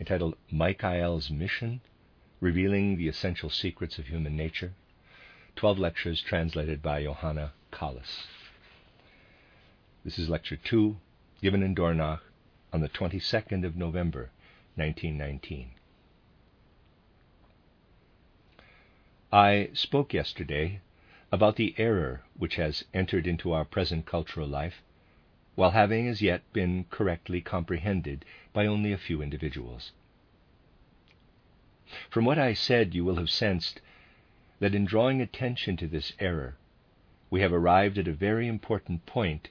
entitled Michael's Mission Revealing the Essential Secrets of Human Nature. Twelve lectures translated by Johanna Collis. This is Lecture 2, given in Dornach on the 22nd of November, 1919. I spoke yesterday about the error which has entered into our present cultural life, while having as yet been correctly comprehended by only a few individuals. From what I said, you will have sensed that in drawing attention to this error, we have arrived at a very important point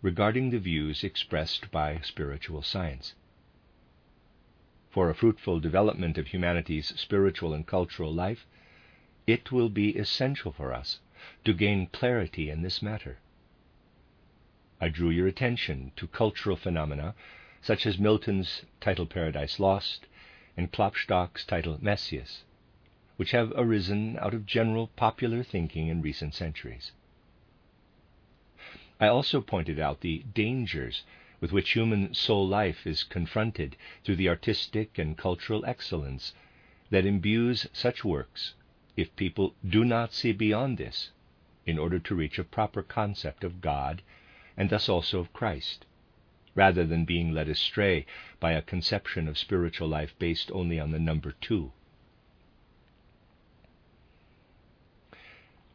regarding the views expressed by spiritual science. For a fruitful development of humanity's spiritual and cultural life, it will be essential for us to gain clarity in this matter. I drew your attention to cultural phenomena such as Milton's title Paradise Lost and Klopstock's title Messias, which have arisen out of general popular thinking in recent centuries. I also pointed out the dangers with which human soul life is confronted through the artistic and cultural excellence that imbues such works if people do not see beyond this in order to reach a proper concept of God and thus also of Christ, rather than being led astray by a conception of spiritual life based only on the number two.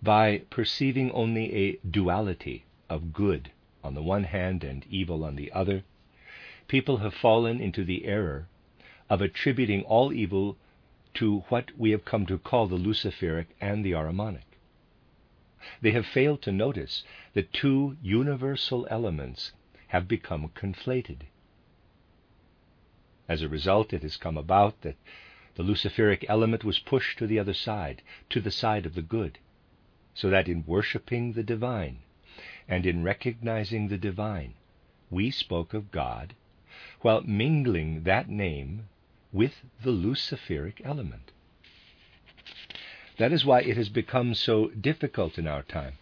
By perceiving only a duality of good on the one hand and evil on the other, people have fallen into the error of attributing all evil to what we have come to call the Luciferic and the Ahrimanic. They have failed to notice the two universal elements have become conflated. As a result, it has come about that the Luciferic element was pushed to the other side, to the side of the good, so that in worshipping the divine, and in recognizing the divine, we spoke of God while mingling that name with the Luciferic element. That is why it has become so difficult in our time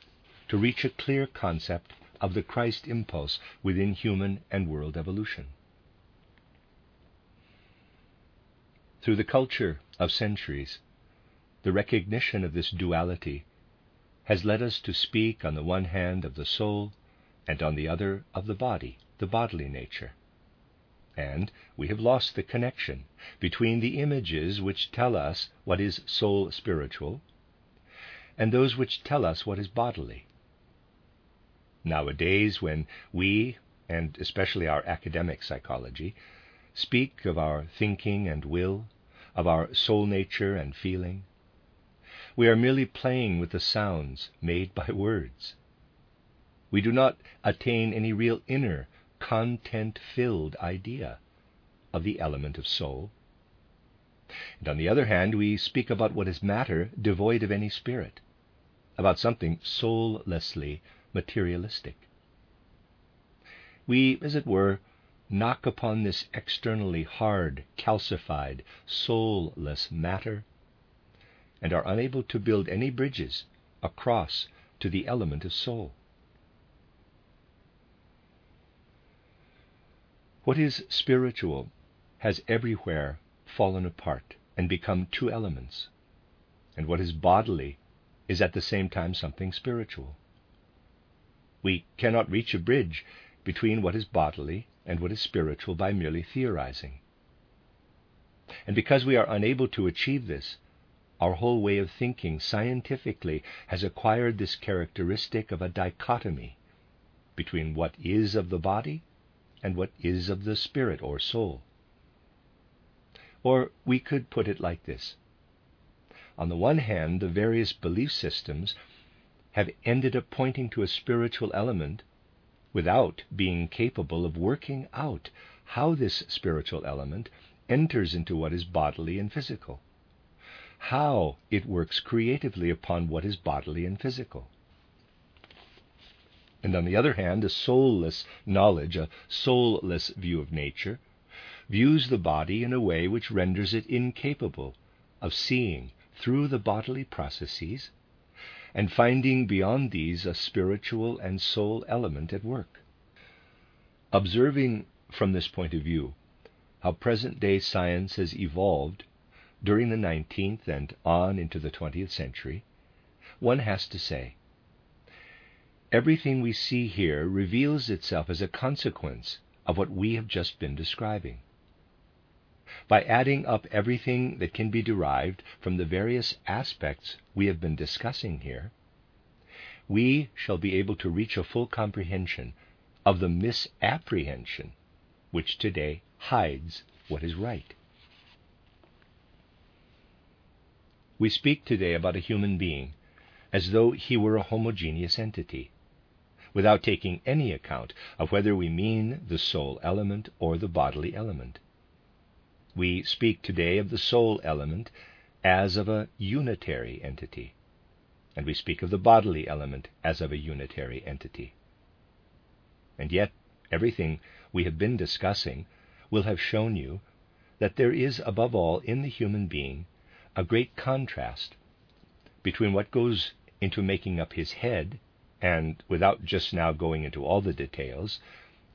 to reach a clear concept of the Christ impulse within human and world evolution. Through the culture of centuries, the recognition of this duality has led us to speak on the one hand of the soul and on the other of the body, the bodily nature. And we have lost the connection between the images which tell us what is soul spiritual and those which tell us what is bodily. Nowadays, when we, and especially our academic psychology, speak of our thinking and will, of our soul nature and feeling, we are merely playing with the sounds made by words. We do not attain any real inner, content filled idea of the element of soul. And on the other hand, we speak about what is matter devoid of any spirit, about something soullessly materialistic. We, as it were, knock upon this externally hard, calcified, soulless matter and are unable to build any bridges across to the element of soul. What is spiritual has everywhere fallen apart and become two elements, and what is bodily is at the same time something spiritual. We cannot reach a bridge between what is bodily and what is spiritual by merely theorizing. And because we are unable to achieve this, our whole way of thinking scientifically has acquired this characteristic of a dichotomy between what is of the body and what is of the spirit or soul. Or we could put it like this On the one hand, the various belief systems have ended up pointing to a spiritual element without being capable of working out how this spiritual element enters into what is bodily and physical, how it works creatively upon what is bodily and physical. And on the other hand, a soulless knowledge, a soulless view of nature, views the body in a way which renders it incapable of seeing through the bodily processes and finding beyond these a spiritual and soul element at work. Observing from this point of view how present day science has evolved during the 19th and on into the 20th century, one has to say everything we see here reveals itself as a consequence of what we have just been describing. By adding up everything that can be derived from the various aspects we have been discussing here, we shall be able to reach a full comprehension of the misapprehension which today hides what is right. We speak today about a human being as though he were a homogeneous entity, without taking any account of whether we mean the soul element or the bodily element. We speak today of the soul element as of a unitary entity, and we speak of the bodily element as of a unitary entity. And yet, everything we have been discussing will have shown you that there is, above all, in the human being, a great contrast between what goes into making up his head, and without just now going into all the details,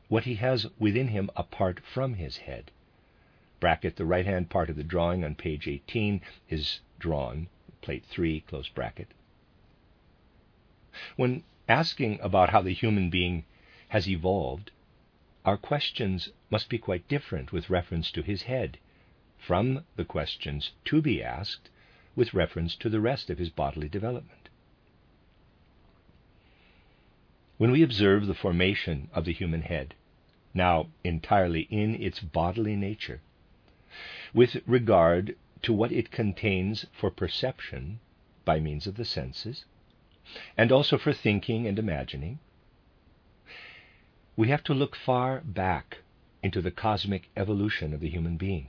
what he has within him apart from his head bracket, the right hand part of the drawing on page 18 is drawn, plate 3, close bracket. When asking about how the human being has evolved, our questions must be quite different with reference to his head from the questions to be asked with reference to the rest of his bodily development. When we observe the formation of the human head, now entirely in its bodily nature, with regard to what it contains for perception by means of the senses, and also for thinking and imagining, we have to look far back into the cosmic evolution of the human being.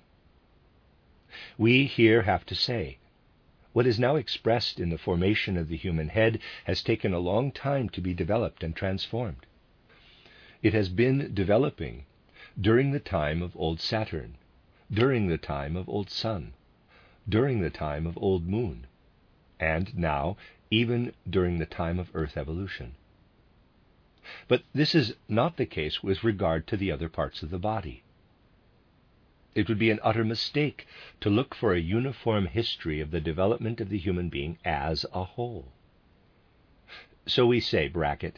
We here have to say, what is now expressed in the formation of the human head has taken a long time to be developed and transformed. It has been developing during the time of old Saturn, during the time of Old Sun, during the time of Old Moon, and now even during the time of Earth evolution. But this is not the case with regard to the other parts of the body. It would be an utter mistake to look for a uniform history of the development of the human being as a whole. So we say, bracket,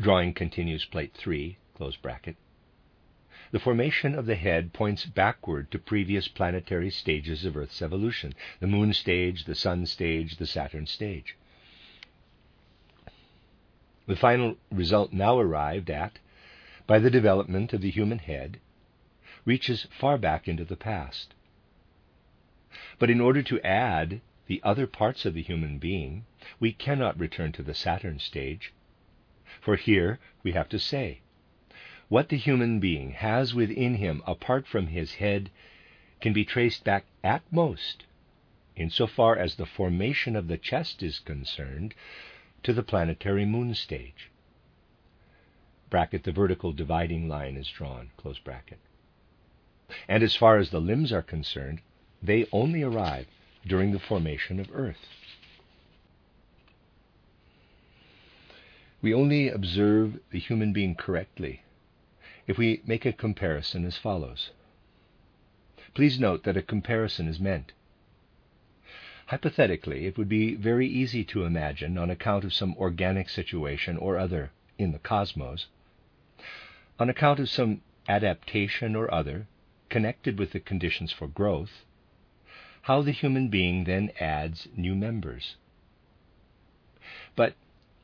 drawing continues plate 3, close bracket, the formation of the head points backward to previous planetary stages of Earth's evolution the Moon stage, the Sun stage, the Saturn stage. The final result now arrived at by the development of the human head reaches far back into the past. But in order to add the other parts of the human being, we cannot return to the Saturn stage. For here we have to say, what the human being has within him apart from his head can be traced back at most, insofar as the formation of the chest is concerned, to the planetary moon stage. Bracket, the vertical dividing line is drawn, close bracket. And as far as the limbs are concerned, they only arrive during the formation of Earth. We only observe the human being correctly if we make a comparison as follows. Please note that a comparison is meant. Hypothetically, it would be very easy to imagine, on account of some organic situation or other in the cosmos, on account of some adaptation or other connected with the conditions for growth, how the human being then adds new members. But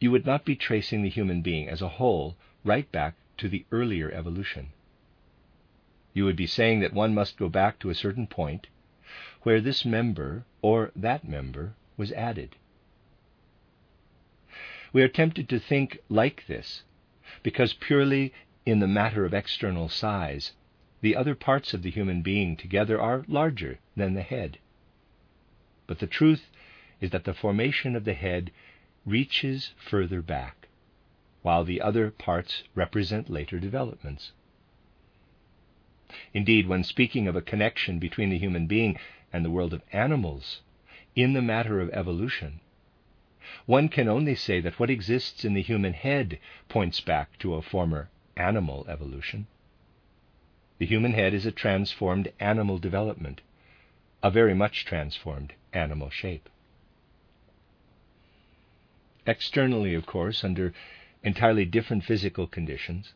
you would not be tracing the human being as a whole right back to the earlier evolution. You would be saying that one must go back to a certain point where this member or that member was added. We are tempted to think like this because, purely in the matter of external size, the other parts of the human being together are larger than the head. But the truth is that the formation of the head reaches further back, while the other parts represent later developments. Indeed, when speaking of a connection between the human being and the world of animals in the matter of evolution, one can only say that what exists in the human head points back to a former animal evolution. The human head is a transformed animal development, a very much transformed animal shape. Externally, of course, under entirely different physical conditions,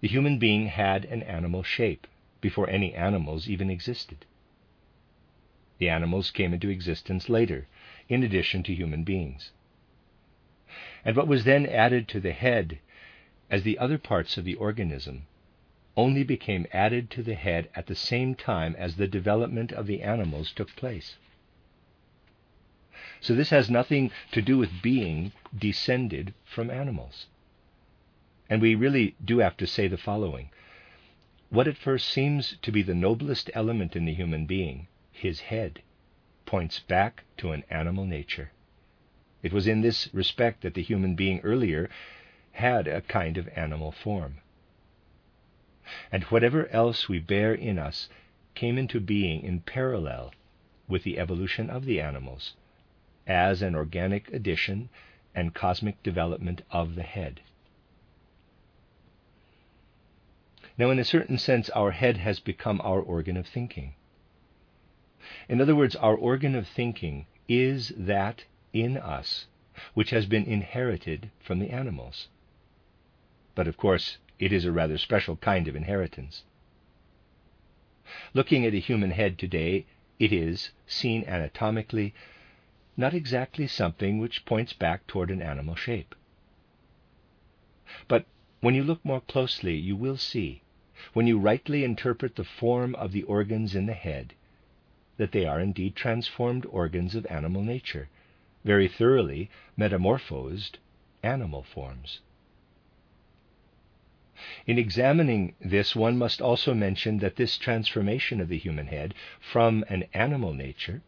the human being had an animal shape before any animals even existed. The animals came into existence later, in addition to human beings. And what was then added to the head as the other parts of the organism only became added to the head at the same time as the development of the animals took place. So this has nothing to do with being descended from animals. And we really do have to say the following. What at first seems to be the noblest element in the human being, his head, points back to an animal nature. It was in this respect that the human being earlier had a kind of animal form. And whatever else we bear in us came into being in parallel with the evolution of the animals as an organic addition and cosmic development of the head. Now, in a certain sense, our head has become our organ of thinking. In other words, our organ of thinking is that in us which has been inherited from the animals. But of course, it is a rather special kind of inheritance. Looking at a human head today, it is, seen anatomically, not exactly something which points back toward an animal shape. But when you look more closely, you will see, when you rightly interpret the form of the organs in the head, that they are indeed transformed organs of animal nature, very thoroughly metamorphosed animal forms. In examining this, one must also mention that this transformation of the human head from an animal nature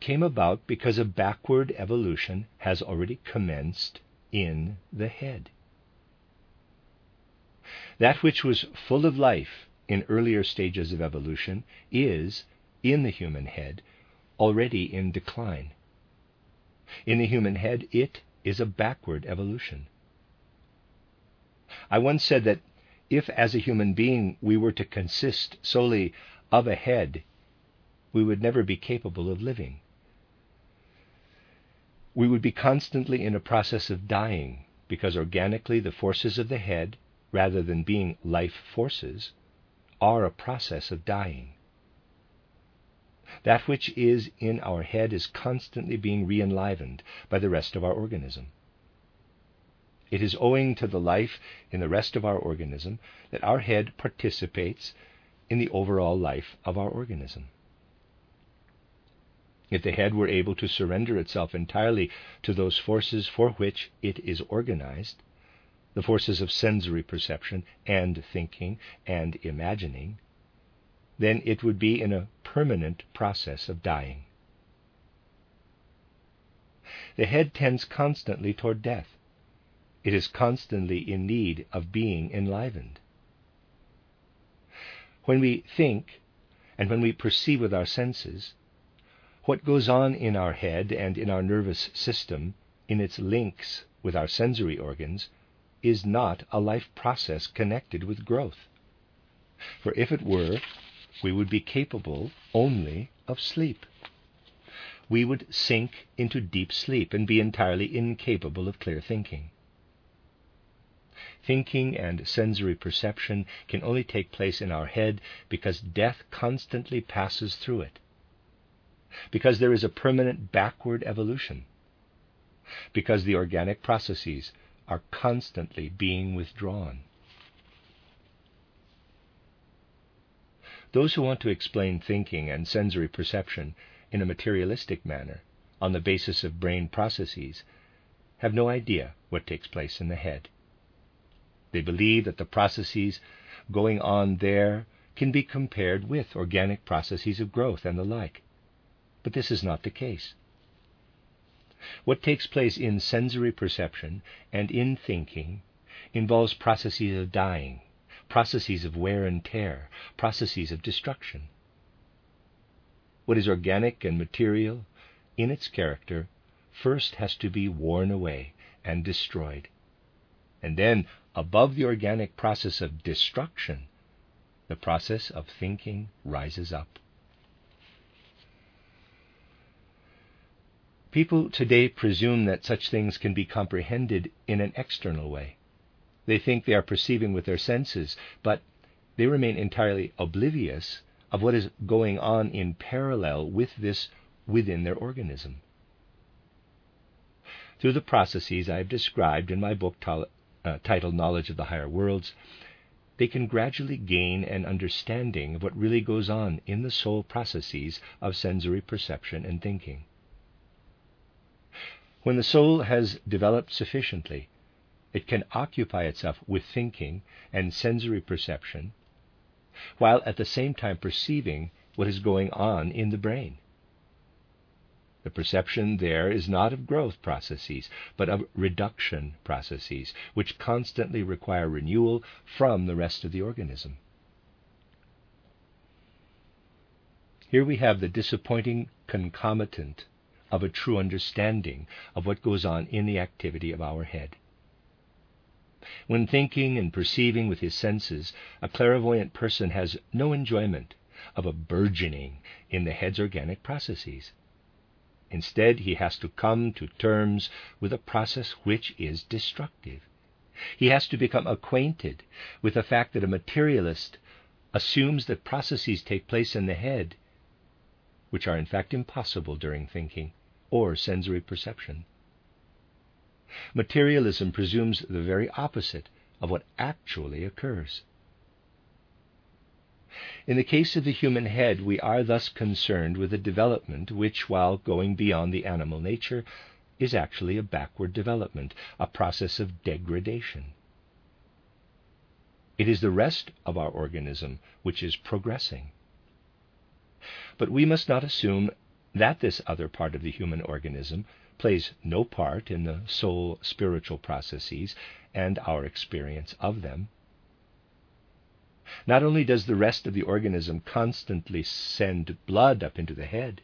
came about because a backward evolution has already commenced in the head. That which was full of life in earlier stages of evolution is, in the human head, already in decline. In the human head, it is a backward evolution. I once said that if, as a human being, we were to consist solely of a head, we would never be capable of living. We would be constantly in a process of dying, because organically the forces of the head, rather than being life forces, are a process of dying. That which is in our head is constantly being re enlivened by the rest of our organism. It is owing to the life in the rest of our organism that our head participates in the overall life of our organism. If the head were able to surrender itself entirely to those forces for which it is organized, the forces of sensory perception and thinking and imagining, then it would be in a permanent process of dying. The head tends constantly toward death. It is constantly in need of being enlivened. When we think and when we perceive with our senses, what goes on in our head and in our nervous system, in its links with our sensory organs, is not a life process connected with growth. For if it were, we would be capable only of sleep. We would sink into deep sleep and be entirely incapable of clear thinking. Thinking and sensory perception can only take place in our head because death constantly passes through it. Because there is a permanent backward evolution. Because the organic processes are constantly being withdrawn. Those who want to explain thinking and sensory perception in a materialistic manner on the basis of brain processes have no idea what takes place in the head. They believe that the processes going on there can be compared with organic processes of growth and the like. But this is not the case. What takes place in sensory perception and in thinking involves processes of dying, processes of wear and tear, processes of destruction. What is organic and material in its character first has to be worn away and destroyed. And then, above the organic process of destruction, the process of thinking rises up. People today presume that such things can be comprehended in an external way. They think they are perceiving with their senses, but they remain entirely oblivious of what is going on in parallel with this within their organism. Through the processes I have described in my book t- uh, titled Knowledge of the Higher Worlds, they can gradually gain an understanding of what really goes on in the soul processes of sensory perception and thinking. When the soul has developed sufficiently, it can occupy itself with thinking and sensory perception, while at the same time perceiving what is going on in the brain. The perception there is not of growth processes, but of reduction processes, which constantly require renewal from the rest of the organism. Here we have the disappointing concomitant of a true understanding of what goes on in the activity of our head. When thinking and perceiving with his senses, a clairvoyant person has no enjoyment of a burgeoning in the head's organic processes. Instead, he has to come to terms with a process which is destructive. He has to become acquainted with the fact that a materialist assumes that processes take place in the head which are in fact impossible during thinking or sensory perception. Materialism presumes the very opposite of what actually occurs. In the case of the human head, we are thus concerned with a development which, while going beyond the animal nature, is actually a backward development, a process of degradation. It is the rest of our organism which is progressing. But we must not assume that this other part of the human organism plays no part in the soul spiritual processes and our experience of them. Not only does the rest of the organism constantly send blood up into the head,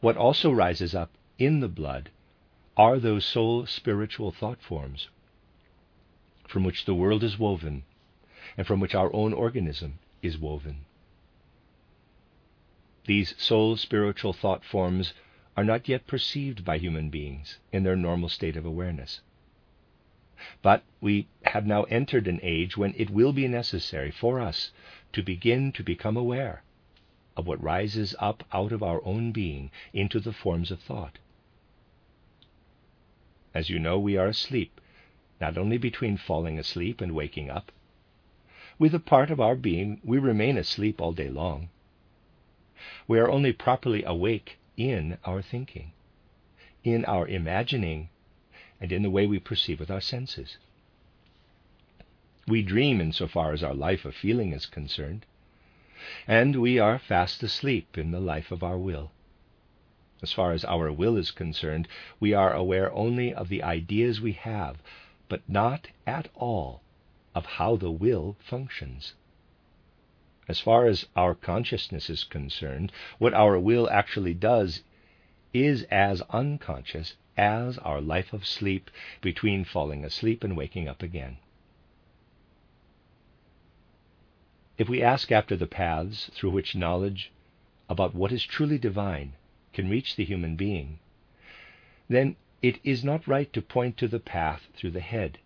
what also rises up in the blood are those soul spiritual thought forms from which the world is woven and from which our own organism is woven. These soul spiritual thought forms are not yet perceived by human beings in their normal state of awareness. But we have now entered an age when it will be necessary for us to begin to become aware of what rises up out of our own being into the forms of thought. As you know, we are asleep, not only between falling asleep and waking up. With a part of our being, we remain asleep all day long. We are only properly awake in our thinking, in our imagining, and in the way we perceive with our senses. We dream insofar as our life of feeling is concerned, and we are fast asleep in the life of our will. As far as our will is concerned, we are aware only of the ideas we have, but not at all of how the will functions. As far as our consciousness is concerned, what our will actually does is as unconscious as our life of sleep between falling asleep and waking up again. If we ask after the paths through which knowledge about what is truly divine can reach the human being, then it is not right to point to the path through the head,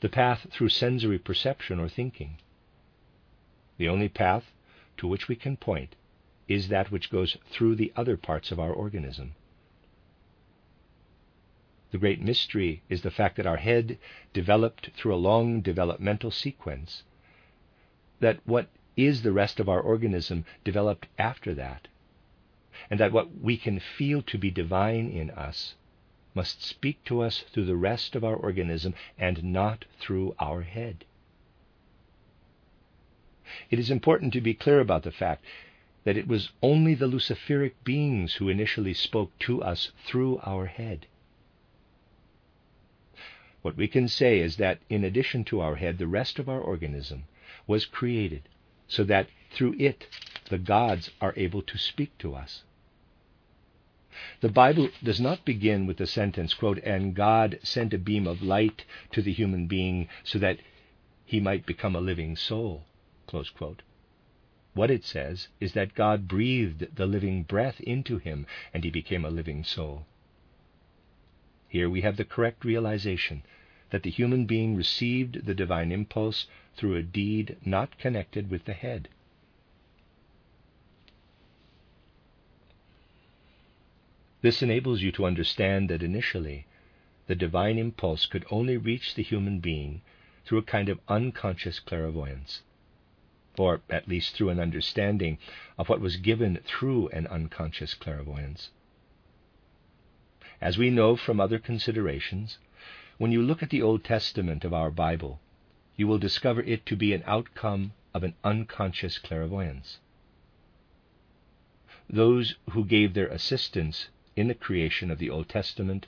the path through sensory perception or thinking. The only path to which we can point is that which goes through the other parts of our organism. The great mystery is the fact that our head developed through a long developmental sequence, that what is the rest of our organism developed after that, and that what we can feel to be divine in us must speak to us through the rest of our organism and not through our head. It is important to be clear about the fact that it was only the Luciferic beings who initially spoke to us through our head. What we can say is that in addition to our head, the rest of our organism was created so that through it the gods are able to speak to us. The Bible does not begin with the sentence, quote, and God sent a beam of light to the human being so that he might become a living soul. What it says is that God breathed the living breath into him and he became a living soul. Here we have the correct realization that the human being received the divine impulse through a deed not connected with the head. This enables you to understand that initially the divine impulse could only reach the human being through a kind of unconscious clairvoyance, or at least through an understanding of what was given through an unconscious clairvoyance. As we know from other considerations, when you look at the Old Testament of our Bible, you will discover it to be an outcome of an unconscious clairvoyance. Those who gave their assistance in the creation of the Old Testament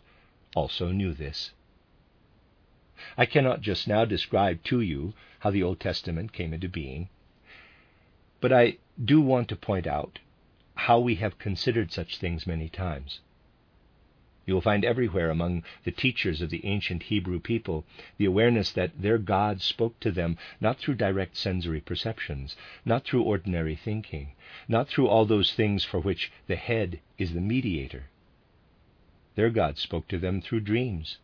also knew this. I cannot just now describe to you how the Old Testament came into being, but I do want to point out how we have considered such things many times. You will find everywhere among the teachers of the ancient Hebrew people the awareness that their God spoke to them not through direct sensory perceptions, not through ordinary thinking, not through all those things for which the head is the mediator. Their God spoke to them through dreams,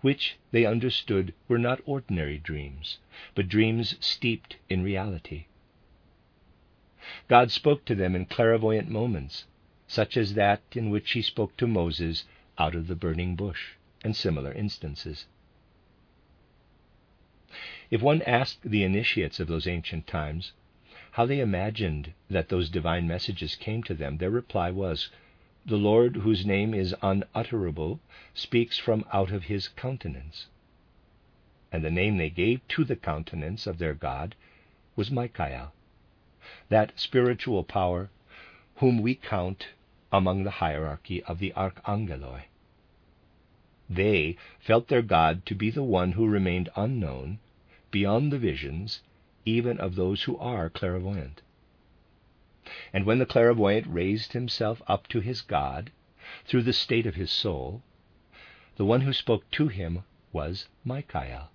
which they understood were not ordinary dreams, but dreams steeped in reality. God spoke to them in clairvoyant moments such as that in which he spoke to Moses out of the burning bush, and similar instances. If one asked the initiates of those ancient times how they imagined that those divine messages came to them, their reply was, The Lord, whose name is unutterable, speaks from out of his countenance. And the name they gave to the countenance of their God was Michael, that spiritual power whom we count among the hierarchy of the archangeloi. They felt their God to be the one who remained unknown, beyond the visions, even of those who are clairvoyant. And when the clairvoyant raised himself up to his God, through the state of his soul, the one who spoke to him was Michael.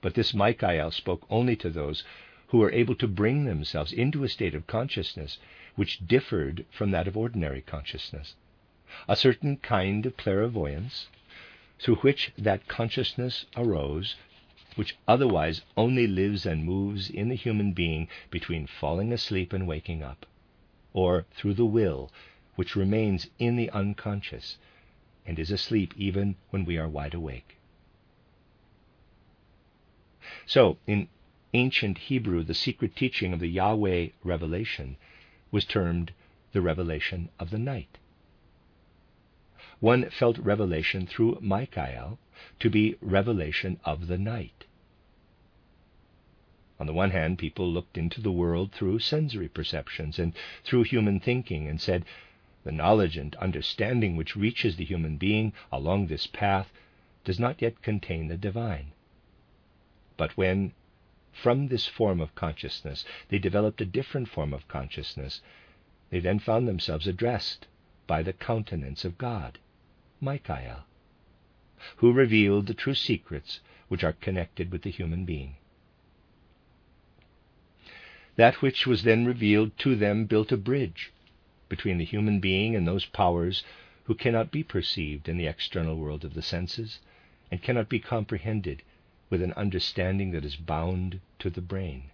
But this Michael spoke only to those who were able to bring themselves into a state of consciousness which differed from that of ordinary consciousness, a certain kind of clairvoyance through which that consciousness arose which otherwise only lives and moves in the human being between falling asleep and waking up, or through the will which remains in the unconscious and is asleep even when we are wide awake. So, in ancient Hebrew, the secret teaching of the Yahweh revelation was termed the revelation of the night. One felt revelation through Michael to be revelation of the night. On the one hand, people looked into the world through sensory perceptions and through human thinking and said, the knowledge and understanding which reaches the human being along this path does not yet contain the divine. But when from this form of consciousness, they developed a different form of consciousness. They then found themselves addressed by the countenance of God, Michael, who revealed the true secrets which are connected with the human being. That which was then revealed to them built a bridge between the human being and those powers who cannot be perceived in the external world of the senses and cannot be comprehended with an understanding that is bound to the brain.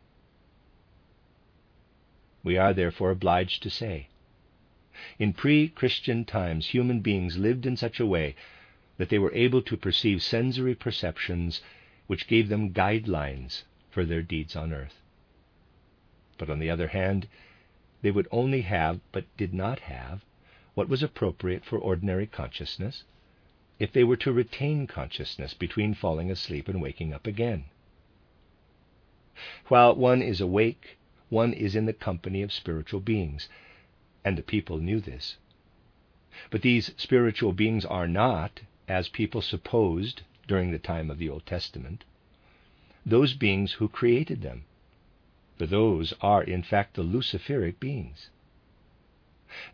We are therefore obliged to say, in pre Christian times, human beings lived in such a way that they were able to perceive sensory perceptions which gave them guidelines for their deeds on earth. But on the other hand, they would only have, but did not have, what was appropriate for ordinary consciousness if they were to retain consciousness between falling asleep and waking up again. While one is awake, one is in the company of spiritual beings, and the people knew this. But these spiritual beings are not, as people supposed during the time of the Old Testament, those beings who created them, for those are in fact the Luciferic beings.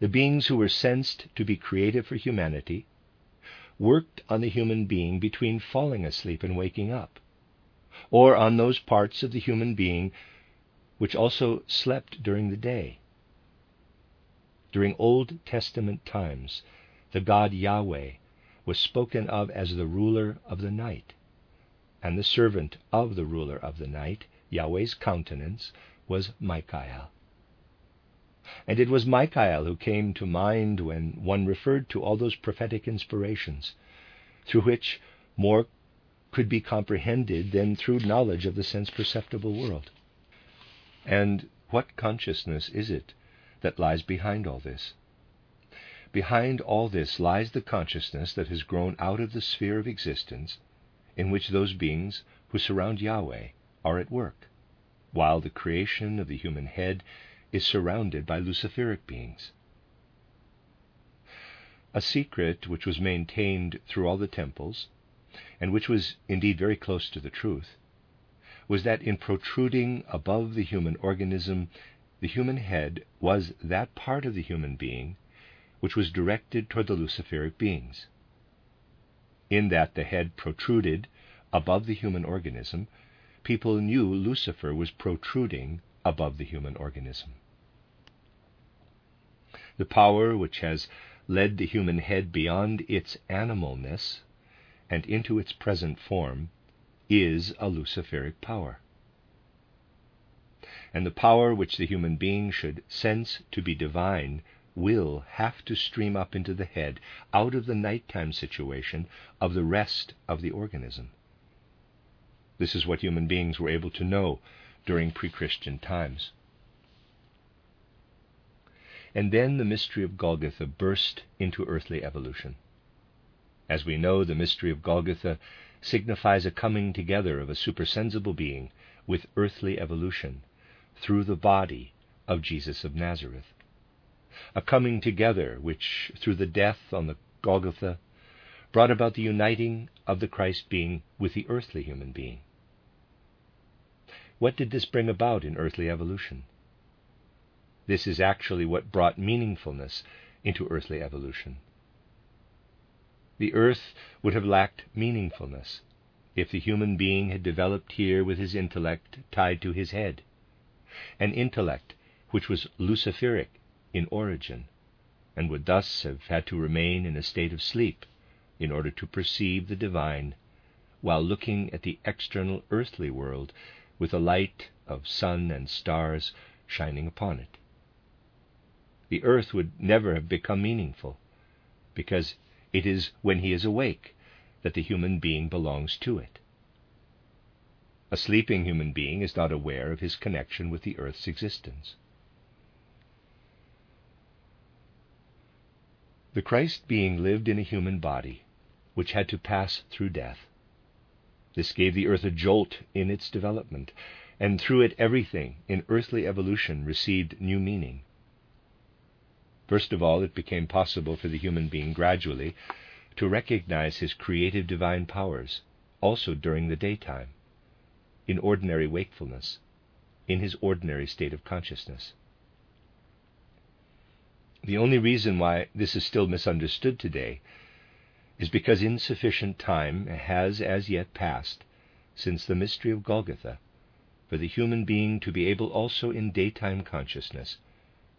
The beings who were sensed to be creative for humanity worked on the human being between falling asleep and waking up, or on those parts of the human being which also slept during the day. During Old Testament times, the God Yahweh was spoken of as the ruler of the night, and the servant of the ruler of the night, Yahweh's countenance, was Michael. And it was Michael who came to mind when one referred to all those prophetic inspirations, through which more could be comprehended than through knowledge of the sense perceptible world. And what consciousness is it that lies behind all this? Behind all this lies the consciousness that has grown out of the sphere of existence in which those beings who surround Yahweh are at work, while the creation of the human head is surrounded by Luciferic beings. A secret which was maintained through all the temples, and which was indeed very close to the truth, was that in protruding above the human organism, the human head was that part of the human being which was directed toward the Luciferic beings. In that the head protruded above the human organism, people knew Lucifer was protruding above the human organism. The power which has led the human head beyond its animalness and into its present form is a Luciferic power. And the power which the human being should sense to be divine will have to stream up into the head out of the nighttime situation of the rest of the organism. This is what human beings were able to know during pre Christian times. And then the mystery of Golgotha burst into earthly evolution. As we know, the mystery of Golgotha signifies a coming together of a supersensible being with earthly evolution through the body of Jesus of Nazareth. A coming together which, through the death on the Golgotha, brought about the uniting of the Christ being with the earthly human being. What did this bring about in earthly evolution? This is actually what brought meaningfulness into earthly evolution. The earth would have lacked meaningfulness if the human being had developed here with his intellect tied to his head, an intellect which was luciferic in origin, and would thus have had to remain in a state of sleep in order to perceive the divine while looking at the external earthly world with the light of sun and stars shining upon it the earth would never have become meaningful, because it is when he is awake that the human being belongs to it. A sleeping human being is not aware of his connection with the earth's existence. The Christ being lived in a human body, which had to pass through death. This gave the earth a jolt in its development, and through it everything in earthly evolution received new meaning. First of all, it became possible for the human being gradually to recognize his creative divine powers also during the daytime, in ordinary wakefulness, in his ordinary state of consciousness. The only reason why this is still misunderstood today is because insufficient time has as yet passed since the mystery of Golgotha for the human being to be able also in daytime consciousness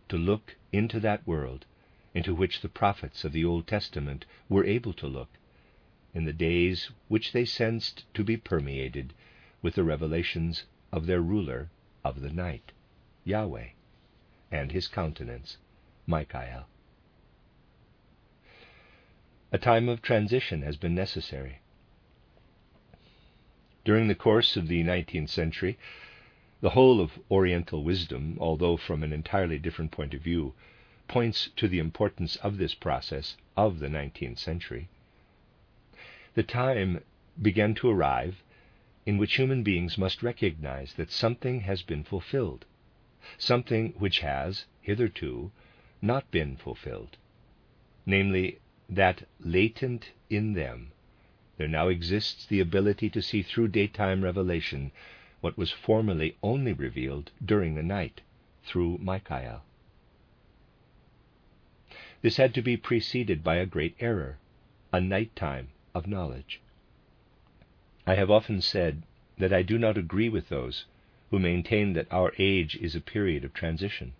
to look into that world into which the prophets of the Old Testament were able to look in the days which they sensed to be permeated with the revelations of their ruler of the night, Yahweh, and his countenance, Michael. A time of transition has been necessary. During the course of the 19th century, the whole of Oriental wisdom, although from an entirely different point of view, points to the importance of this process of the 19th century. The time began to arrive in which human beings must recognize that something has been fulfilled, something which has, hitherto, not been fulfilled, namely, that latent in them there now exists the ability to see through daytime revelation what was formerly only revealed during the night through Michael. This had to be preceded by a great error, a nighttime of knowledge. I have often said that I do not agree with those who maintain that our age is a period of transition.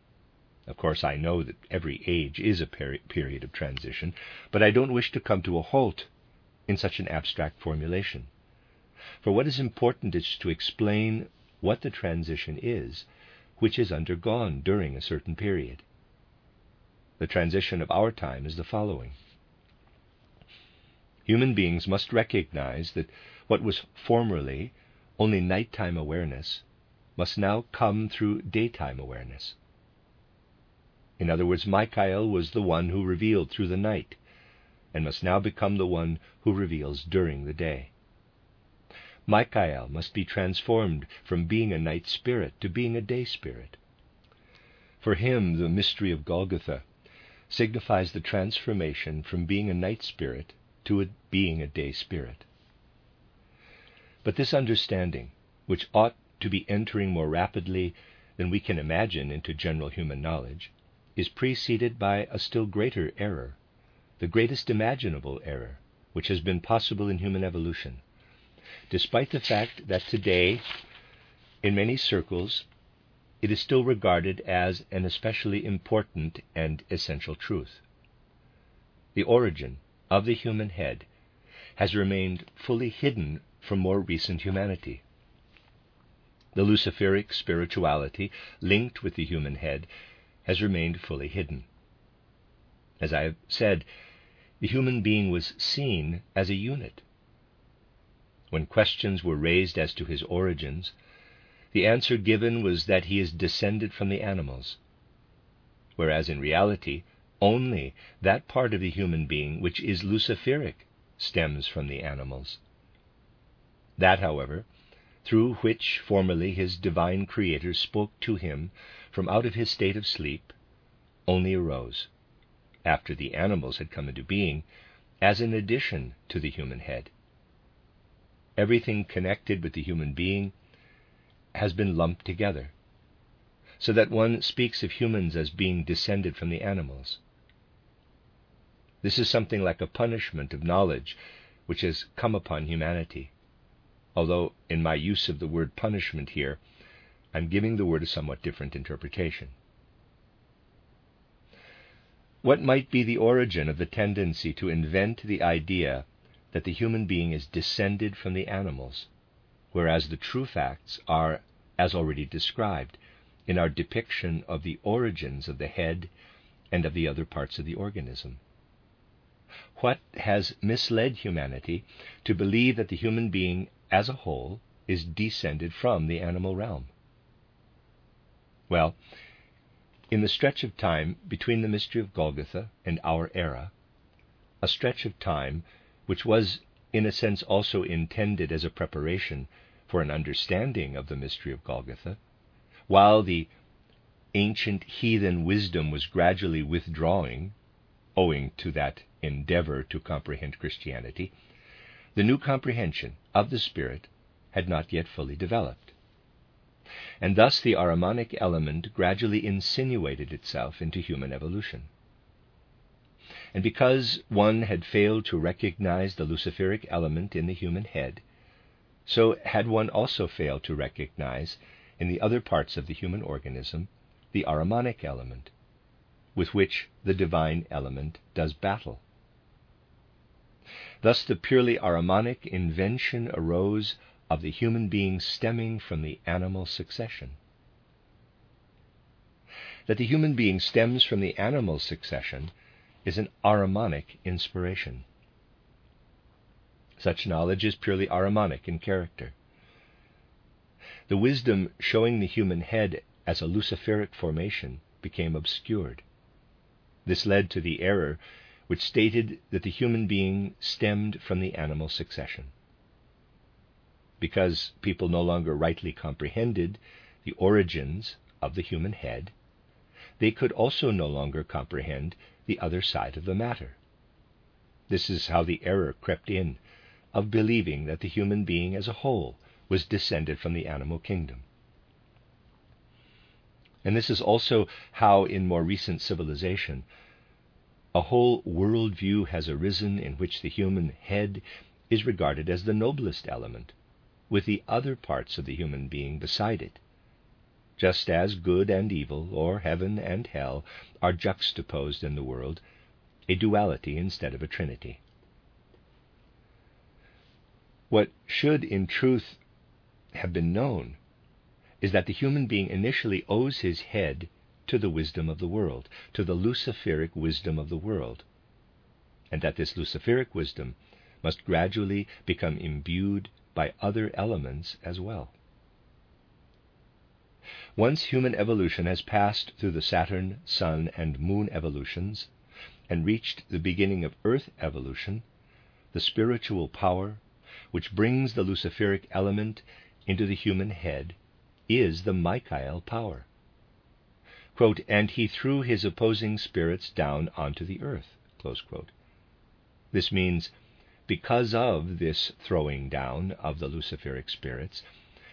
Of course, I know that every age is a peri- period of transition, but I don't wish to come to a halt in such an abstract formulation. For what is important is to explain what the transition is which is undergone during a certain period. The transition of our time is the following. Human beings must recognize that what was formerly only nighttime awareness must now come through daytime awareness. In other words, Michael was the one who revealed through the night, and must now become the one who reveals during the day. Michael must be transformed from being a night spirit to being a day spirit. For him, the mystery of Golgotha signifies the transformation from being a night spirit to a, being a day spirit. But this understanding, which ought to be entering more rapidly than we can imagine into general human knowledge, is preceded by a still greater error, the greatest imaginable error which has been possible in human evolution, despite the fact that today, in many circles, it is still regarded as an especially important and essential truth. The origin of the human head has remained fully hidden from more recent humanity. The Luciferic spirituality linked with the human head has remained fully hidden. As I have said, the human being was seen as a unit. When questions were raised as to his origins, the answer given was that he is descended from the animals, whereas in reality, only that part of the human being which is luciferic stems from the animals. That, however, through which formerly his divine Creator spoke to him from out of his state of sleep, only arose, after the animals had come into being, as an addition to the human head. Everything connected with the human being has been lumped together, so that one speaks of humans as being descended from the animals. This is something like a punishment of knowledge which has come upon humanity. Although, in my use of the word punishment here, I'm giving the word a somewhat different interpretation. What might be the origin of the tendency to invent the idea that the human being is descended from the animals, whereas the true facts are, as already described, in our depiction of the origins of the head and of the other parts of the organism? what has misled humanity to believe that the human being as a whole is descended from the animal realm? Well, in the stretch of time between the mystery of Golgotha and our era, a stretch of time which was, in a sense, also intended as a preparation for an understanding of the mystery of Golgotha, while the ancient heathen wisdom was gradually withdrawing, owing to that endeavor to comprehend Christianity, the new comprehension of the Spirit had not yet fully developed. And thus the Ahrimanic element gradually insinuated itself into human evolution. And because one had failed to recognize the Luciferic element in the human head, so had one also failed to recognize in the other parts of the human organism the Ahrimanic element, with which the divine element does battle. Thus, the purely Ahrimanic invention arose of the human being stemming from the animal succession. That the human being stems from the animal succession is an Ahrimanic inspiration. Such knowledge is purely Ahrimanic in character. The wisdom showing the human head as a luciferic formation became obscured. This led to the error which stated that the human being stemmed from the animal succession. Because people no longer rightly comprehended the origins of the human head, they could also no longer comprehend the other side of the matter. This is how the error crept in of believing that the human being as a whole was descended from the animal kingdom. And this is also how, in more recent civilization, a whole worldview has arisen in which the human head is regarded as the noblest element, with the other parts of the human being beside it, just as good and evil, or heaven and hell, are juxtaposed in the world, a duality instead of a trinity. What should in truth have been known is that the human being initially owes his head to the wisdom of the world, to the Luciferic wisdom of the world, and that this Luciferic wisdom must gradually become imbued by other elements as well. Once human evolution has passed through the Saturn, Sun, and Moon evolutions and reached the beginning of Earth evolution, the spiritual power which brings the Luciferic element into the human head is the Michael power. Quote, and he threw his opposing spirits down onto the earth. This means, because of this throwing down of the Luciferic spirits,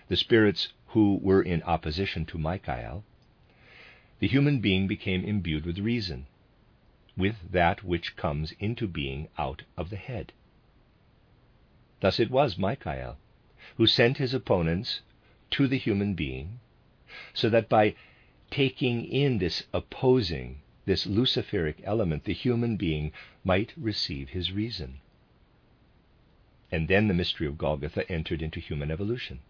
the spirits who were in opposition to Michael, the human being became imbued with reason, with that which comes into being out of the head. Thus it was Michael who sent his opponents to the human being, so that by taking in this opposing, this Luciferic element, the human being might receive his reason. And then the mystery of Golgotha entered into human evolution.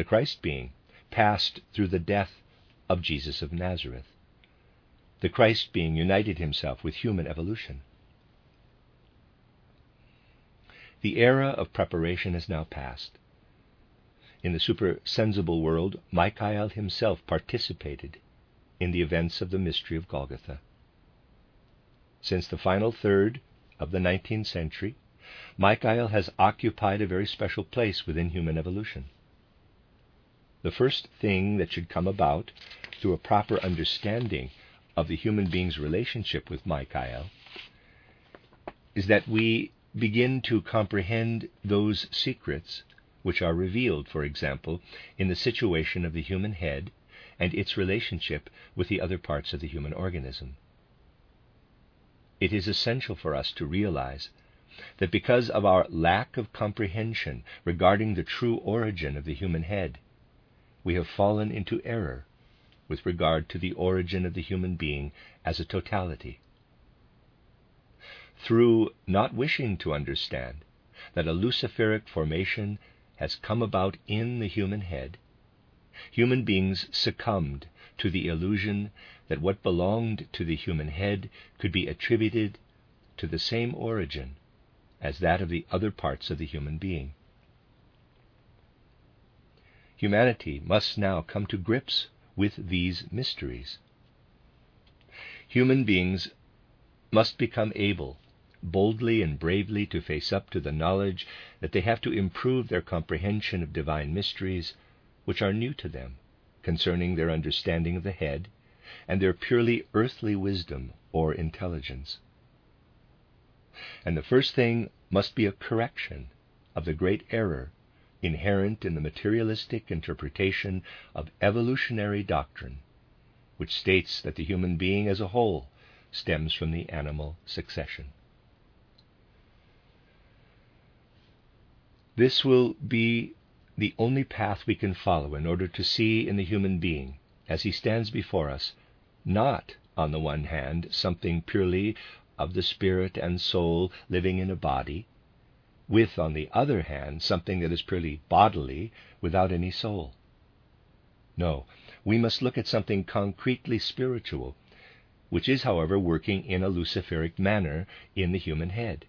The Christ being passed through the death of Jesus of Nazareth. The Christ being united himself with human evolution. The era of preparation has now passed. In the supersensible world, Michael himself participated in the events of the mystery of Golgotha. Since the final third of the 19th century, Michael has occupied a very special place within human evolution. The first thing that should come about through a proper understanding of the human being's relationship with Michael is that we begin to comprehend those secrets which are revealed, for example, in the situation of the human head and its relationship with the other parts of the human organism. It is essential for us to realize that because of our lack of comprehension regarding the true origin of the human head, we have fallen into error with regard to the origin of the human being as a totality. Through not wishing to understand that a luciferic formation has come about in the human head, human beings succumbed to the illusion that what belonged to the human head could be attributed to the same origin as that of the other parts of the human being. Humanity must now come to grips with these mysteries. Human beings must become able boldly and bravely to face up to the knowledge that they have to improve their comprehension of divine mysteries which are new to them concerning their understanding of the head and their purely earthly wisdom or intelligence. And the first thing must be a correction of the great error inherent in the materialistic interpretation of evolutionary doctrine, which states that the human being as a whole stems from the animal succession. This will be the only path we can follow in order to see in the human being, as he stands before us, not, on the one hand, something purely of the spirit and soul living in a body, with, on the other hand, something that is purely bodily without any soul. No, we must look at something concretely spiritual, which is, however, working in a luciferic manner in the human head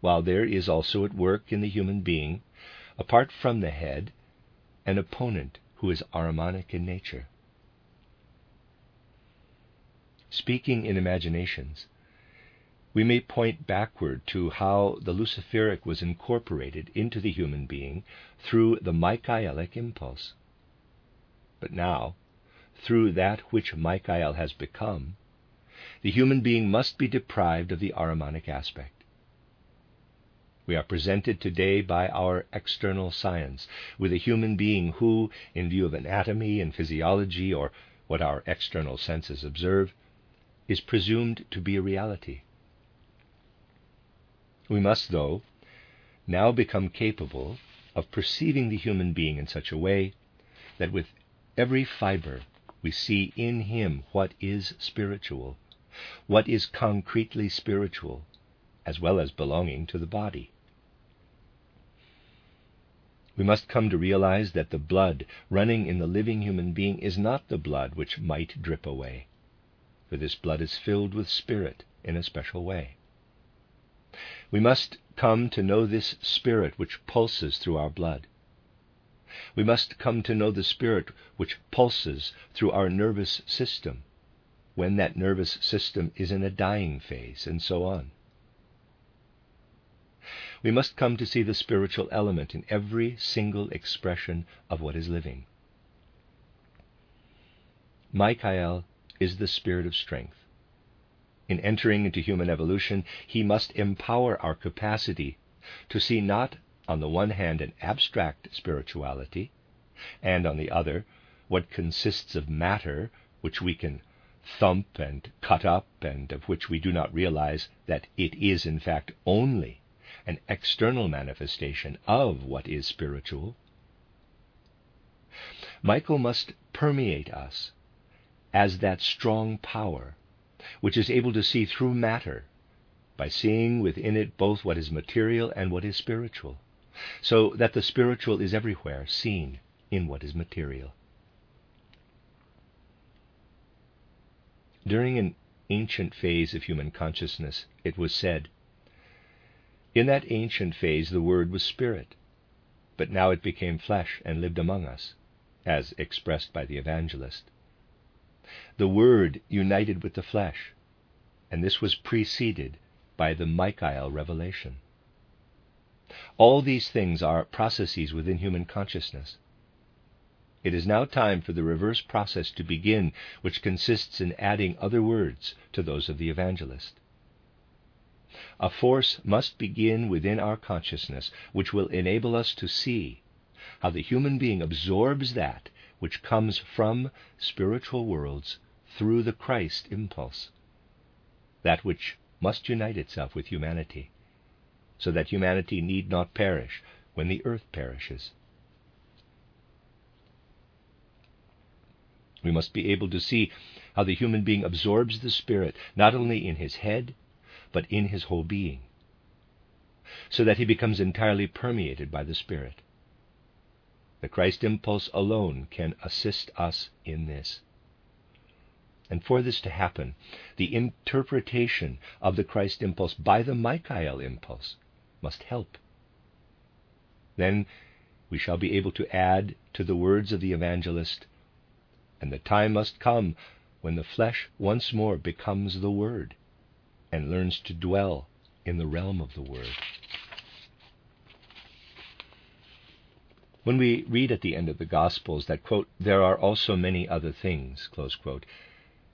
while there is also at work in the human being, apart from the head, an opponent who is Ahrimanic in nature. speaking in imaginations, we may point backward to how the Luciferic was incorporated into the human being through the Michaelic impulse. But now, through that which Michael has become, the human being must be deprived of the Ahrimanic aspect. We are presented today by our external science with a human being who, in view of anatomy and physiology, or what our external senses observe, is presumed to be a reality. We must, though, now become capable of perceiving the human being in such a way that with every fiber we see in him what is spiritual, what is concretely spiritual, as well as belonging to the body. We must come to realize that the blood running in the living human being is not the blood which might drip away, for this blood is filled with spirit in a special way. We must come to know this Spirit which pulses through our blood. We must come to know the Spirit which pulses through our nervous system when that nervous system is in a dying phase, and so on. We must come to see the spiritual element in every single expression of what is living. Michael is the spirit of strength. In entering into human evolution, he must empower our capacity to see not, on the one hand, an abstract spirituality, and on the other, what consists of matter which we can thump and cut up, and of which we do not realize that it is, in fact, only an external manifestation of what is spiritual. Michael must permeate us as that strong power which is able to see through matter by seeing within it both what is material and what is spiritual, so that the spiritual is everywhere seen in what is material. During an ancient phase of human consciousness, it was said, In that ancient phase the Word was Spirit, but now it became flesh and lived among us, as expressed by the evangelist the Word united with the flesh, and this was preceded by the Michael revelation. All these things are processes within human consciousness. It is now time for the reverse process to begin, which consists in adding other words to those of the evangelist. A force must begin within our consciousness which will enable us to see how the human being absorbs that which comes from spiritual worlds through the Christ impulse, that which must unite itself with humanity, so that humanity need not perish when the earth perishes. We must be able to see how the human being absorbs the Spirit not only in his head, but in his whole being, so that he becomes entirely permeated by the Spirit. The Christ impulse alone can assist us in this. And for this to happen, the interpretation of the Christ impulse by the Michael impulse must help. Then we shall be able to add to the words of the evangelist, and the time must come when the flesh once more becomes the Word and learns to dwell in the realm of the Word. When we read at the end of the Gospels that, quote, there are also many other things, quote,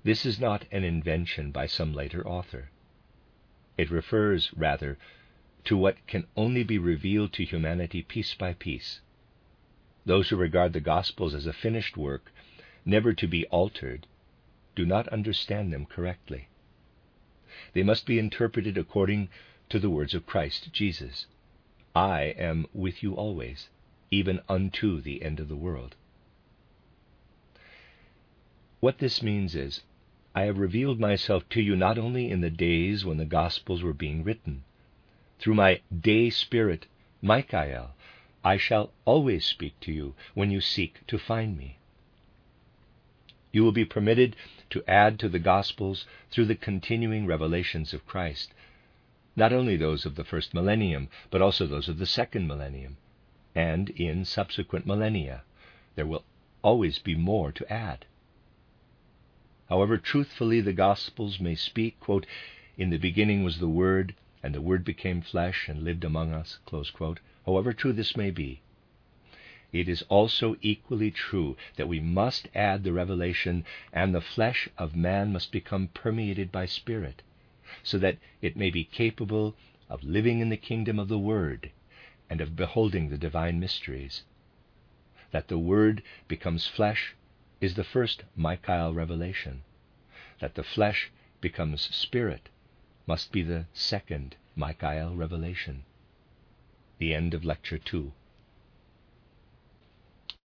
this is not an invention by some later author. It refers, rather, to what can only be revealed to humanity piece by piece. Those who regard the Gospels as a finished work, never to be altered, do not understand them correctly. They must be interpreted according to the words of Christ Jesus I am with you always, even unto the end of the world. What this means is I have revealed myself to you not only in the days when the Gospels were being written. Through my day spirit, Michael, I shall always speak to you when you seek to find me. You will be permitted to add to the Gospels through the continuing revelations of Christ, not only those of the first millennium, but also those of the second millennium, and in subsequent millennia. There will always be more to add. however truthfully the Gospels may speak, quote, in the beginning was the Word, and the Word became flesh and lived among us, quote, however true this may be, it is also equally true that we must add the revelation, and the flesh of man must become permeated by Spirit, so that it may be capable of living in the kingdom of the Word and of beholding the divine mysteries. That the Word becomes flesh is the first Michael revelation. That the flesh becomes spirit must be the second Michael revelation. The end of Lecture 2.